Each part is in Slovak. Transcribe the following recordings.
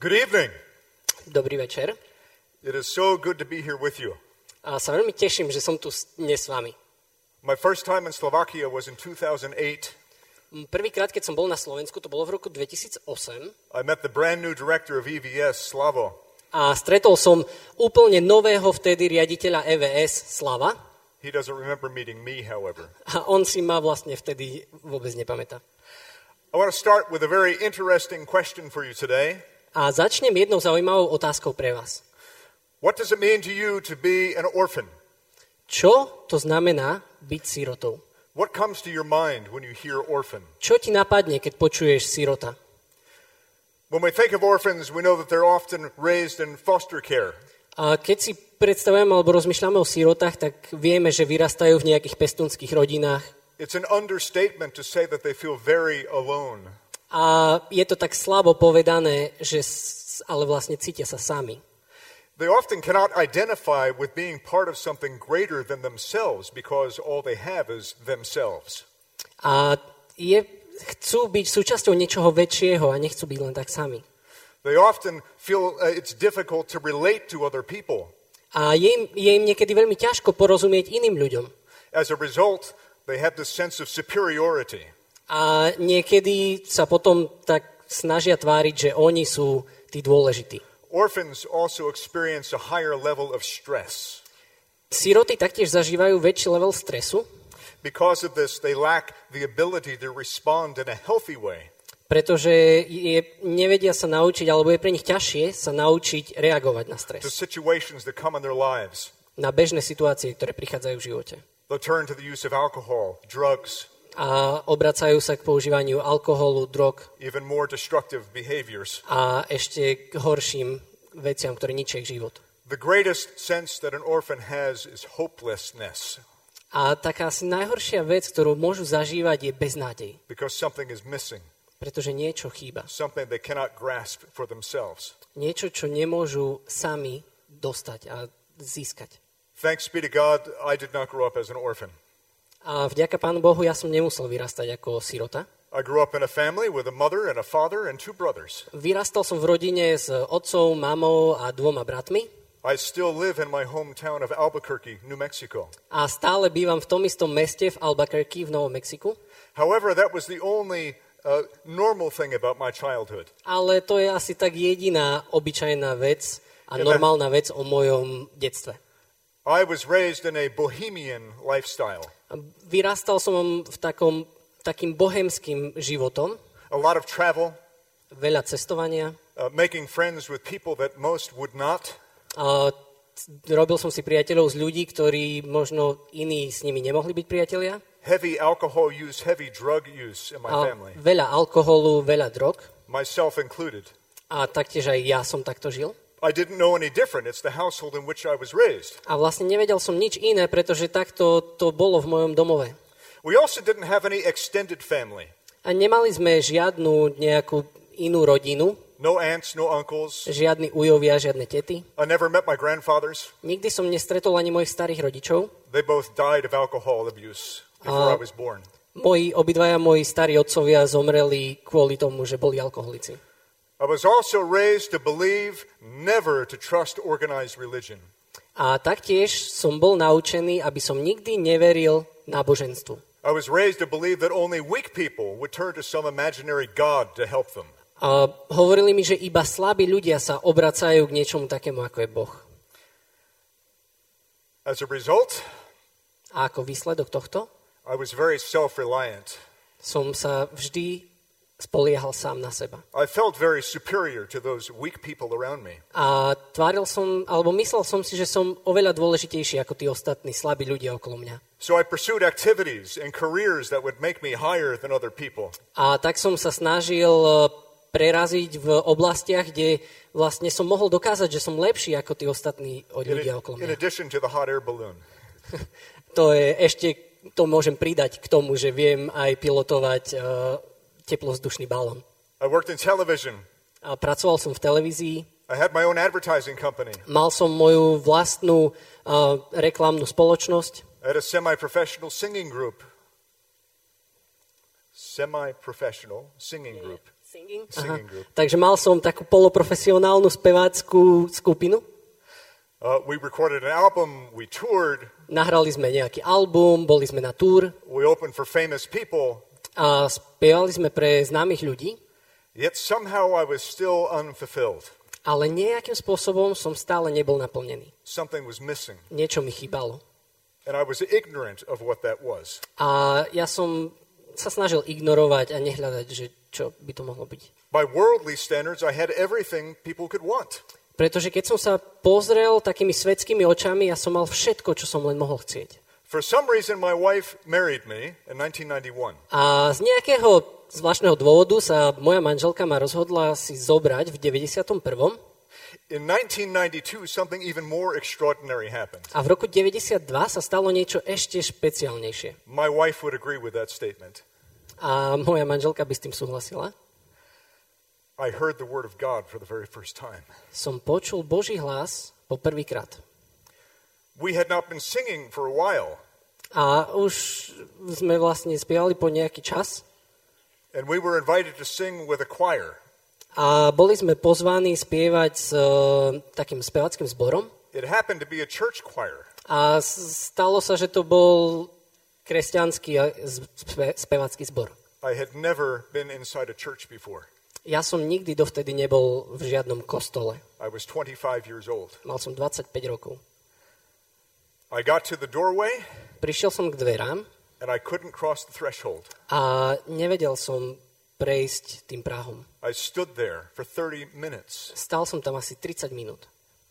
Good evening. Dobrý večer. It is so good to be here with you. A sa veľmi teším, že som tu dnes s vami. My first time in Slovakia was in 2008. M, Prvýkrát, keď som bol na Slovensku, to bolo v roku 2008 I met the brand new director of EVS, Slavo. a stretol som úplne nového vtedy riaditeľa EVS Slava He doesn't remember meeting me, however. a on si ma vlastne vtedy vôbec nepamätá. I want to start with a very interesting question for you today. A začnem jednou zaujímavou otázkou pre vás. What does it mean to you to be an orphan? Čo to znamená byť sirotou? What comes to your mind when you hear orphan? Čo ti napadne, keď počuješ sirota? When we think of orphans, we know that they're often raised in foster care. A keď si predstavujeme alebo rozmýšľame o sirotách, tak vieme, že vyrastajú v nejakých pestunských rodinách. It's an understatement to say that they feel very alone. A je to tak slabo povedané, že ale vlastne cítia sa sami. They often cannot identify with being part of something greater than themselves because all they have is themselves. A je, chcú byť súčasťou niečoho väčšieho a nechcú byť len tak sami. They often feel uh, it's difficult to relate to other people. A je im, je im niekedy veľmi ťažko porozumieť iným ľuďom. As a result, they have this sense of superiority. A niekedy sa potom tak snažia tváriť, že oni sú tí dôležití. Orphans also experience a higher level of stress. Siroty taktiež zažívajú väčší level stresu, Because of this, they lack the ability to respond in a healthy way. pretože je, nevedia sa naučiť, alebo je pre nich ťažšie sa naučiť reagovať na to stres, situations that come in their lives. na bežné situácie, ktoré prichádzajú v živote. They'll turn to the use of alcohol, drugs, A obracajú sa k používaniu alkoholu, drog even more destructive behaviors. a ešte k horším veciam, ktoré ničia ich život. The greatest sense that an orphan has is hopelessness A taká asi najhoršia vec, ktorú môžu zažívať, je beznádej, because something is missing, pretože niečo chýba. something they cannot grasp for themselves. Niečo, čo nemôžu sami dostať a získať. Thanks be to God, I did not grow up as an orphan. A vďaka Pánu Bohu ja som nemusel vyrastať ako sirota. I grew up in a family with a mother and a father and two brothers. Vyrastal som v rodine s otcom, mamou a dvoma bratmi I still live in my hometown of Albuquerque, New Mexico. a stále bývam v tom istom meste v Albuquerque v Novom Mexiku. However, that was the only uh, normal thing about my childhood. Ale to je asi tak jediná obyčajná vec a normálna vec o mojom detstve. I was raised in a bohemian lifestyle. Vyrastal som v takom, takým bohemským životom, A lot of travel, veľa cestovania. uh, making friends with people that most would not. A robil som si priateľov z ľudí, ktorí možno iní s nimi nemohli byť priatelia. Heavy alcohol use, heavy drug use in my A family, veľa alkoholu, veľa drog. myself included. A taktiež aj ja som takto žil. I didn't know any different. It's the household in which I was raised. A vlastne nevedel som nič iné, pretože takto to bolo v mojom domove. We also didn't have any extended family. A nemali sme žiadnu nejakú inú rodinu, No aunts, no uncles. žiadni ujovia, žiadne tety. I never met my grandfathers. Nikdy som nestretol ani mojich starých rodičov. They both died of alcohol abuse before I was born. Moji, obidvaja moji starí otcovia zomreli kvôli tomu, že boli alkoholici. I was also raised to believe never to trust organized religion. A taktiež som bol naučený, aby som nikdy neveril náboženstvu. I was raised to believe that only weak people would turn to some imaginary God to help them. A hovorili mi, že iba slabí ľudia sa obracajú k niečomu takému, ako je Boh. As a result, A ako výsledok tohto I was very self reliant. som sa vždy spoliehal sám na seba. I felt very superior to those weak people around me. A tváril som, alebo myslel som si, že som oveľa dôležitejší ako tí ostatní slabí ľudia okolo mňa. So I pursued activities and careers that would make me higher than other people. A tak som sa snažil e, preraziť v oblastiach, kde vlastne som mohol dokázať, že som lepší ako tí ostatní In, ľudia okolo in mňa. addition to the hot air balloon. To je ešte, to môžem pridať k tomu, že viem aj pilotovať uh, teplozdušný balón. I worked in television. A pracoval som v televízii, I had my own advertising company. mal som moju vlastnú uh, reklamnú spoločnosť, I had a semi professional singing group. Semi professional singing group. Singing? Singing group. Takže mal som takú poloprofesionálnu speváckú skupinu. Uh, we recorded an album, we toured, Nahrali sme nejaký album, boli sme na túr we opened for famous people, a spievali sme pre známych ľudí, yet somehow I was still unfulfilled. ale nejakým spôsobom som stále nebol naplnený. Something was missing, Niečo mi chýbalo. and I was ignorant of what that was. A ja som sa snažil ignorovať a nehľadať, že čo by to mohlo byť. By worldly standards, I had everything people could want. Pretože keď som sa pozrel takými svetskými očami, ja som mal všetko, čo som len mohol chcieť. For some reason, my wife married me in 1991. A z nejakého zvláštneho dôvodu sa moja manželka ma rozhodla si zobrať v 91. In 1992, something even more extraordinary happened. A v roku 92 sa stalo niečo ešte špeciálnejšie. My wife would agree with that statement. A moja manželka by s tým súhlasila. I heard the word of God for the very first time. Som počul Boží hlas po prvýkrát. We had not been singing for a while, A už sme vlastne spievali po nejaký čas and we were invited to sing with a choir. a boli sme pozvaní spievať s e, takým spevackým zborom. It happened to be a church choir. A stalo sa, že to bol kresťanský z- spe- spevacký zbor. I had never been inside a church before. Ja som nikdy dovtedy nebol v žiadnom kostole. I was 25 years old. Mal som 25 rokov. I got to the doorway, Prišiel som k dverám and I couldn't cross the threshold. a nevedel som prejsť tým práhom. I stood there for 30 minutes, Stal som tam asi 30 minút.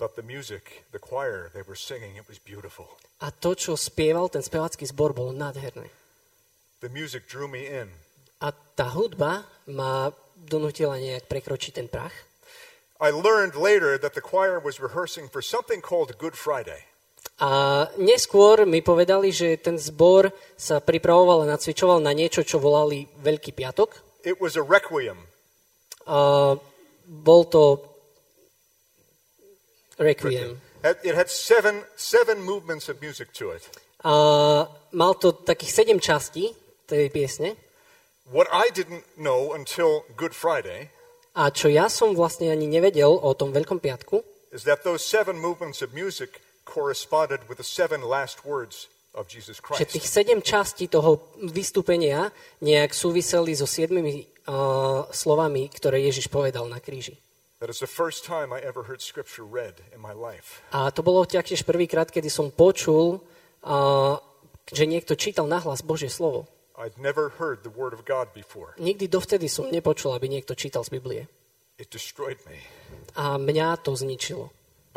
but the music, the choir, they were singing, it was beautiful. A to, čo spieval ten spevacký zbor, bolo nádherné. The music drew me in. A tá hudba ma donútila nejak prekročiť ten prach. I learned later that the choir was rehearsing for something called Good Friday. A neskôr mi povedali, že ten zbor sa pripravoval a nacvičoval na niečo, čo volali Veľký piatok. It was a requiem. A bol to Requiem. It it had seven, seven movements of music to it. A mal to takých sedem častí tej piesne. What I didn't know until Good Friday A čo ja som vlastne ani nevedel o tom Veľkom piatku, is that those seven movements of music corresponded with the seven last words of Jesus že tých Christ. sedem častí toho vystúpenia nejak súviseli so siedmimi uh, slovami, ktoré Ježiš povedal na kríži. That is the first time I ever heard scripture read in my life. A to bolo taktiež prvýkrát, kedy som počul, uh, že niekto čítal nahlas Božie slovo. I'd never heard the word of God before. Nikdy dovtedy som nepočul, aby niekto čítal z Biblie. It destroyed me. A mňa to zničilo.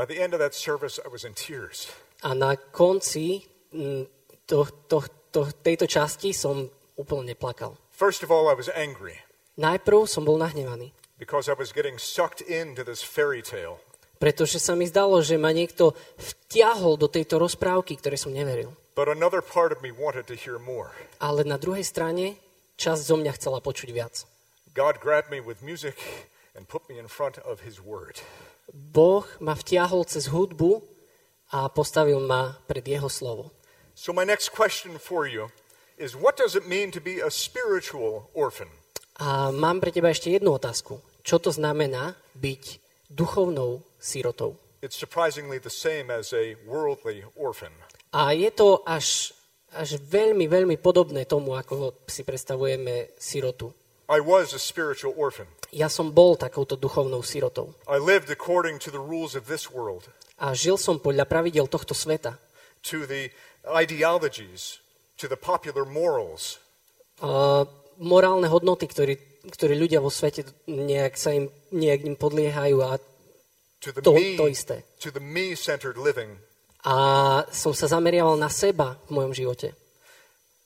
By the end of that service, I was in tears. A na konci mm, to, to, to, tejto časti som úplne plakal. First of all, I was angry Najprv som bol nahnevaný, because I was getting sucked into this fairy tale. pretože sa mi zdalo, že ma niekto vtiahol do tejto rozprávky, ktoré som neveril. But another part of me wanted to hear more. Ale na druhej strane časť zo mňa chcela počuť viac. God grabbed me with music and put me in front of his word. Boh ma vtiahol cez hudbu a postavil ma pred jeho slovo. So, my next question for you is what does it mean to be a spiritual orphan? A mám pre teba ešte jednu otázku. Čo to znamená byť duchovnou sirotou? It's surprisingly the same as a worldly orphan. A je to až, až veľmi, veľmi podobné tomu, ako si predstavujeme sirotu. I was a spiritual orphan. Ja som bol takouto duchovnou sirotou. I lived according to the rules of this world, A žil som podľa pravidel tohto sveta. to the ideologies, to the popular morals, A morálne hodnoty, ktoré, ktoré ľudia vo svete nejak sa im, nejak im podliehajú a, to me, to isté. to the me-centered living. a som sa zameriaval na seba v mojom živote.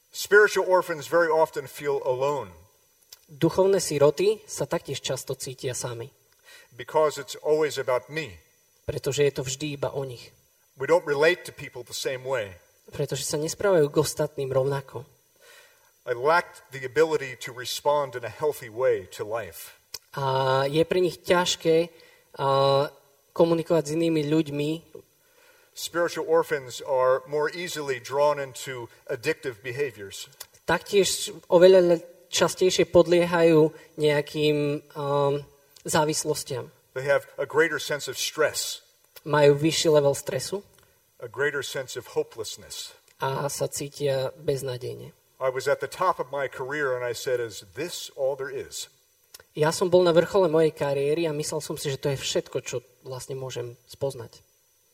Spiritual orphans very often feel alone Duchovné siroty sa taktiež často cítia sami, because it's always about me. pretože je to vždy iba o nich. We don't relate to people the same way. Pretože sa nesprávajú k ostatným rovnako. I lacked the ability to respond in a healthy way to life. A je pre nich ťažké a, komunikovať s inými ľuďmi. Spiritual orphans are more easily drawn into addictive behaviors. Taktiež oveľa častejšie podliehajú nejakým um, závislostiam. They have a greater sense of stress, Majú vyšší level stresu a greater sense of hopelessness. a sa cítia beznádejne. I was at the top of my career and I said, Is this all there is? Ja som bol na vrchole mojej kariéry a myslel som si, že to je všetko, čo vlastne môžem spoznať.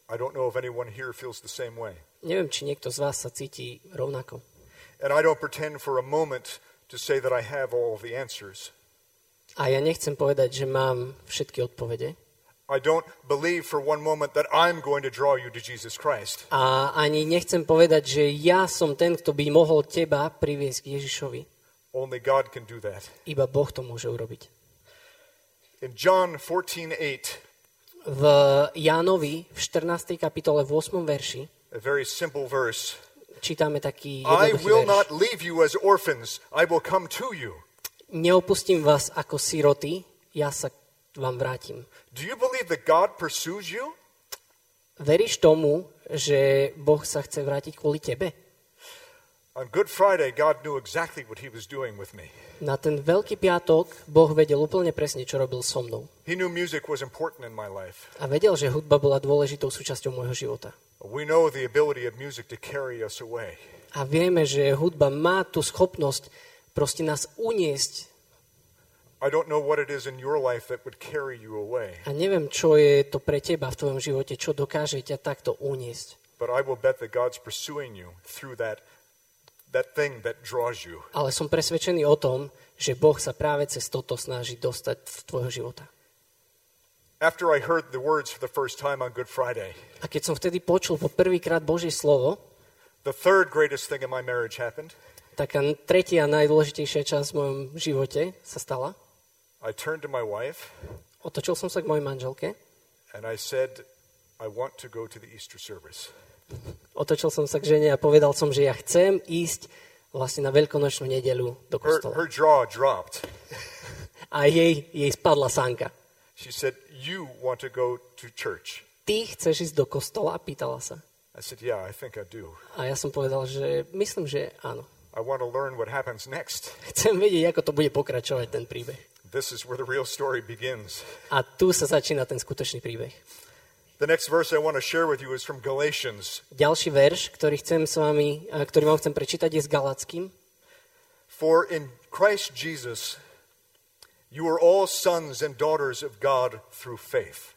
I don't know if anyone here feels the same way. Neviem, či niekto z vás sa cíti rovnako. And I don't pretend for a moment to say that I have all of the answers. A ja nechcem povedať, že mám všetky odpovede. I don't believe for one moment that I'm going to draw you to Jesus Christ. A ani nechcem povedať, že ja som ten, kto by mohol teba priviesť k Ježišovi. Only God can do that. Iba Boh to môže urobiť. In John 14:8, V Jánovi v 14. kapitole v 8. verši a very simple verse, čítame taký I will not leave you as orphans, I will come to you. Neopustím vás ako siroty, ja sa vám vrátim. Do you believe that God pursues you? Veríš tomu, že Boh sa chce vrátiť kvôli tebe? On Good Friday, God knew exactly what he was doing with me. Na ten veľký piatok Boh vedel úplne presne, čo robil so mnou. He knew music was important in my life. A vedel, že hudba bola dôležitou súčasťou môjho života. We know the ability of music to carry us away. A vieme, že hudba má tú schopnosť proste nás uniesť. I don't know what it is in your life that would carry you away, A neviem, čo je to pre teba v tvojom živote, čo dokáže ťa takto uniesť. but I will bet that God's pursuing you through that, that thing that draws you. Ale som presvedčený o tom, že Boh sa práve cez toto snaží dostať v tvojho života. After I heard the words for the first time on Good Friday, A keď som vtedy počul po prvýkrát Božie slovo, the third greatest thing in my marriage happened. taká tretia najdôležitejšia časť v mojom živote sa stala. I turned to my wife Otočil som sa k mojej manželke, and I said, I want to go to the Easter service. otočil som sa k žene a povedal som, že ja chcem ísť vlastne na veľkonočnú nedelu do Her, kostola. her jaw dropped. A jej, jej spadla sanka. She said, You want to go to church? Ty chceš ísť do kostola? Pýtala sa. I said, Yeah, I think I do. A ja som povedal, že myslím, že áno. I want to learn what happens next. Chcem vedieť, ako to bude pokračovať, ten príbeh. This is where the real story begins. A tu sa začína ten skutočný príbeh. The next verse I want to share with you is from Galatians. Ďalší verš, ktorý, chcem s vami, ktorý vám chcem prečítať, je s Galackým. For in Christ Jesus, you are all sons and daughters of God through faith.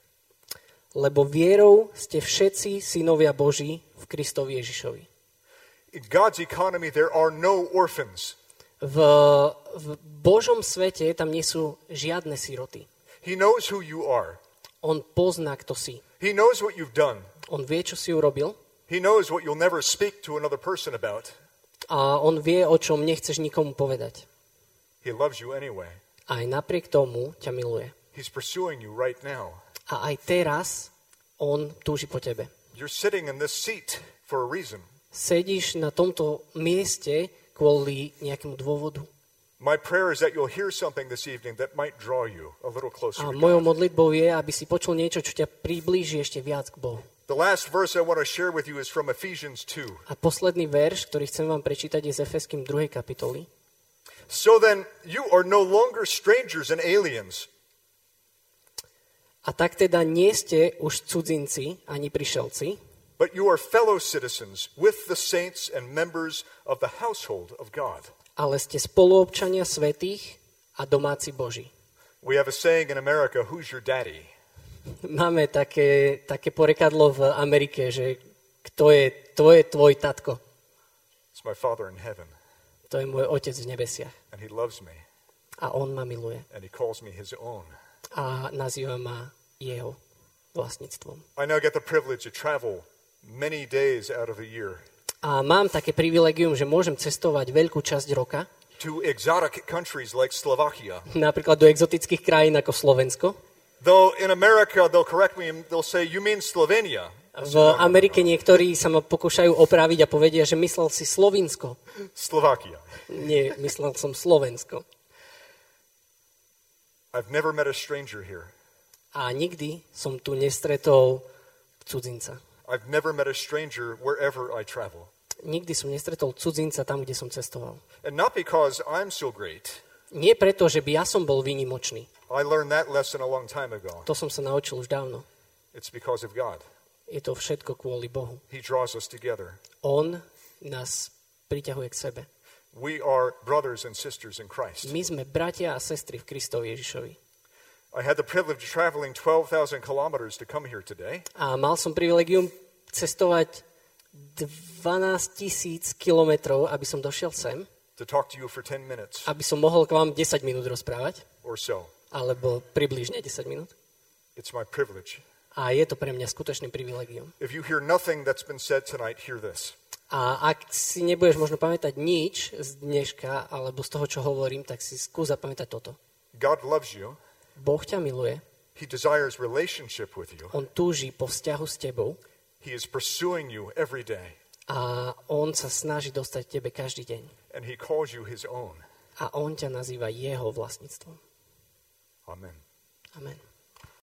Lebo vierou ste všetci synovia Boží v Kristovi Ježišovi. In God's economy, there are no orphans. V, v Božom svete tam nie sú žiadne siroty. He knows who you are, On pozná, kto si. He knows what you've done, On vie, čo si urobil He knows what you'll never speak to another person about. a on vie, o čom nechceš nikomu povedať. He loves you anyway. Aj napriek tomu ťa miluje. He's pursuing you right now. A aj teraz on túži po tebe. You're sitting in this seat for a reason. Sedíš na tomto mieste kvôli nejakému dôvodu. My prayer is that you'll hear something this evening that might draw you a little closer A mojou modlitbou je, aby si počul niečo, čo ťa priblíži ešte viac k Bohu. The last verse I want to share with you is from Ephesians 2. A posledný verš, ktorý chcem vám prečítať, je z Efeským 2. kapitoly. So then, you are no longer strangers and aliens, A tak teda nie ste už cudzinci ani prišelci, but you are fellow citizens with the saints and members of the household of God. ale ste spoluobčania svetých a domáci Boží. We have a saying in America, who's your daddy? Máme také, také porekadlo v Amerike, že kto je, to je tvoj tatko. It's my Father in heaven, To je môj otec v nebesiach. and he loves me, A on ma miluje. and he calls me his own. A nazýva ma jeho vlastníctvom. I now get the privilege to travel many days out of the year A mám také privilegium, že môžem cestovať veľkú časť roka, to exotic countries like Slovakia. napríklad do exotických krajín ako Slovensko. Though in America, they'll correct me they'll say, You mean Slovenia? V Amerike niektorí sa ma pokúšajú opraviť a povedia, že myslel si Slovinsko. Slovakia. Nie, myslel som Slovensko. I've never met a stranger here. A nikdy som tu nestretol cudzinca. I've never met a stranger wherever I travel. nikdy som nestretol cudzinca tam, kde som cestoval. And not because I'm so great. Nie preto, že by ja som bol výnimočný. I learned that lesson a long time ago. To som sa naučil už dávno. It's because of God. Je to všetko kvôli Bohu. He draws us together. On nás priťahuje k sebe. We are brothers and sisters in Christ. My sme bratia a sestry v Kristovi Ježišovi. I had the privilege of traveling 12,000 kilometers to come here today. A mal som privilegium cestovať 12 tisíc kilometrov, aby som došiel sem, to talk to you for 10 minutes aby som mohol k vám 10 minút rozprávať, or so. alebo približne 10 minút. It's my privilege. A je to pre mňa skutočným privilegium. If you hear nothing that's been said tonight, hear this. A ak si nebudeš možno pamätať nič z dneška, alebo z toho, čo hovorím, tak si skús zapamätať toto. God loves you. Boh ťa miluje, He desires relationship with you. On túži po vzťahu s tebou He is pursuing you every day. a On sa snaží dostať tebe každý deň. And he calls you his own. A On ťa nazýva jeho vlastníctvom. Amen. Amen.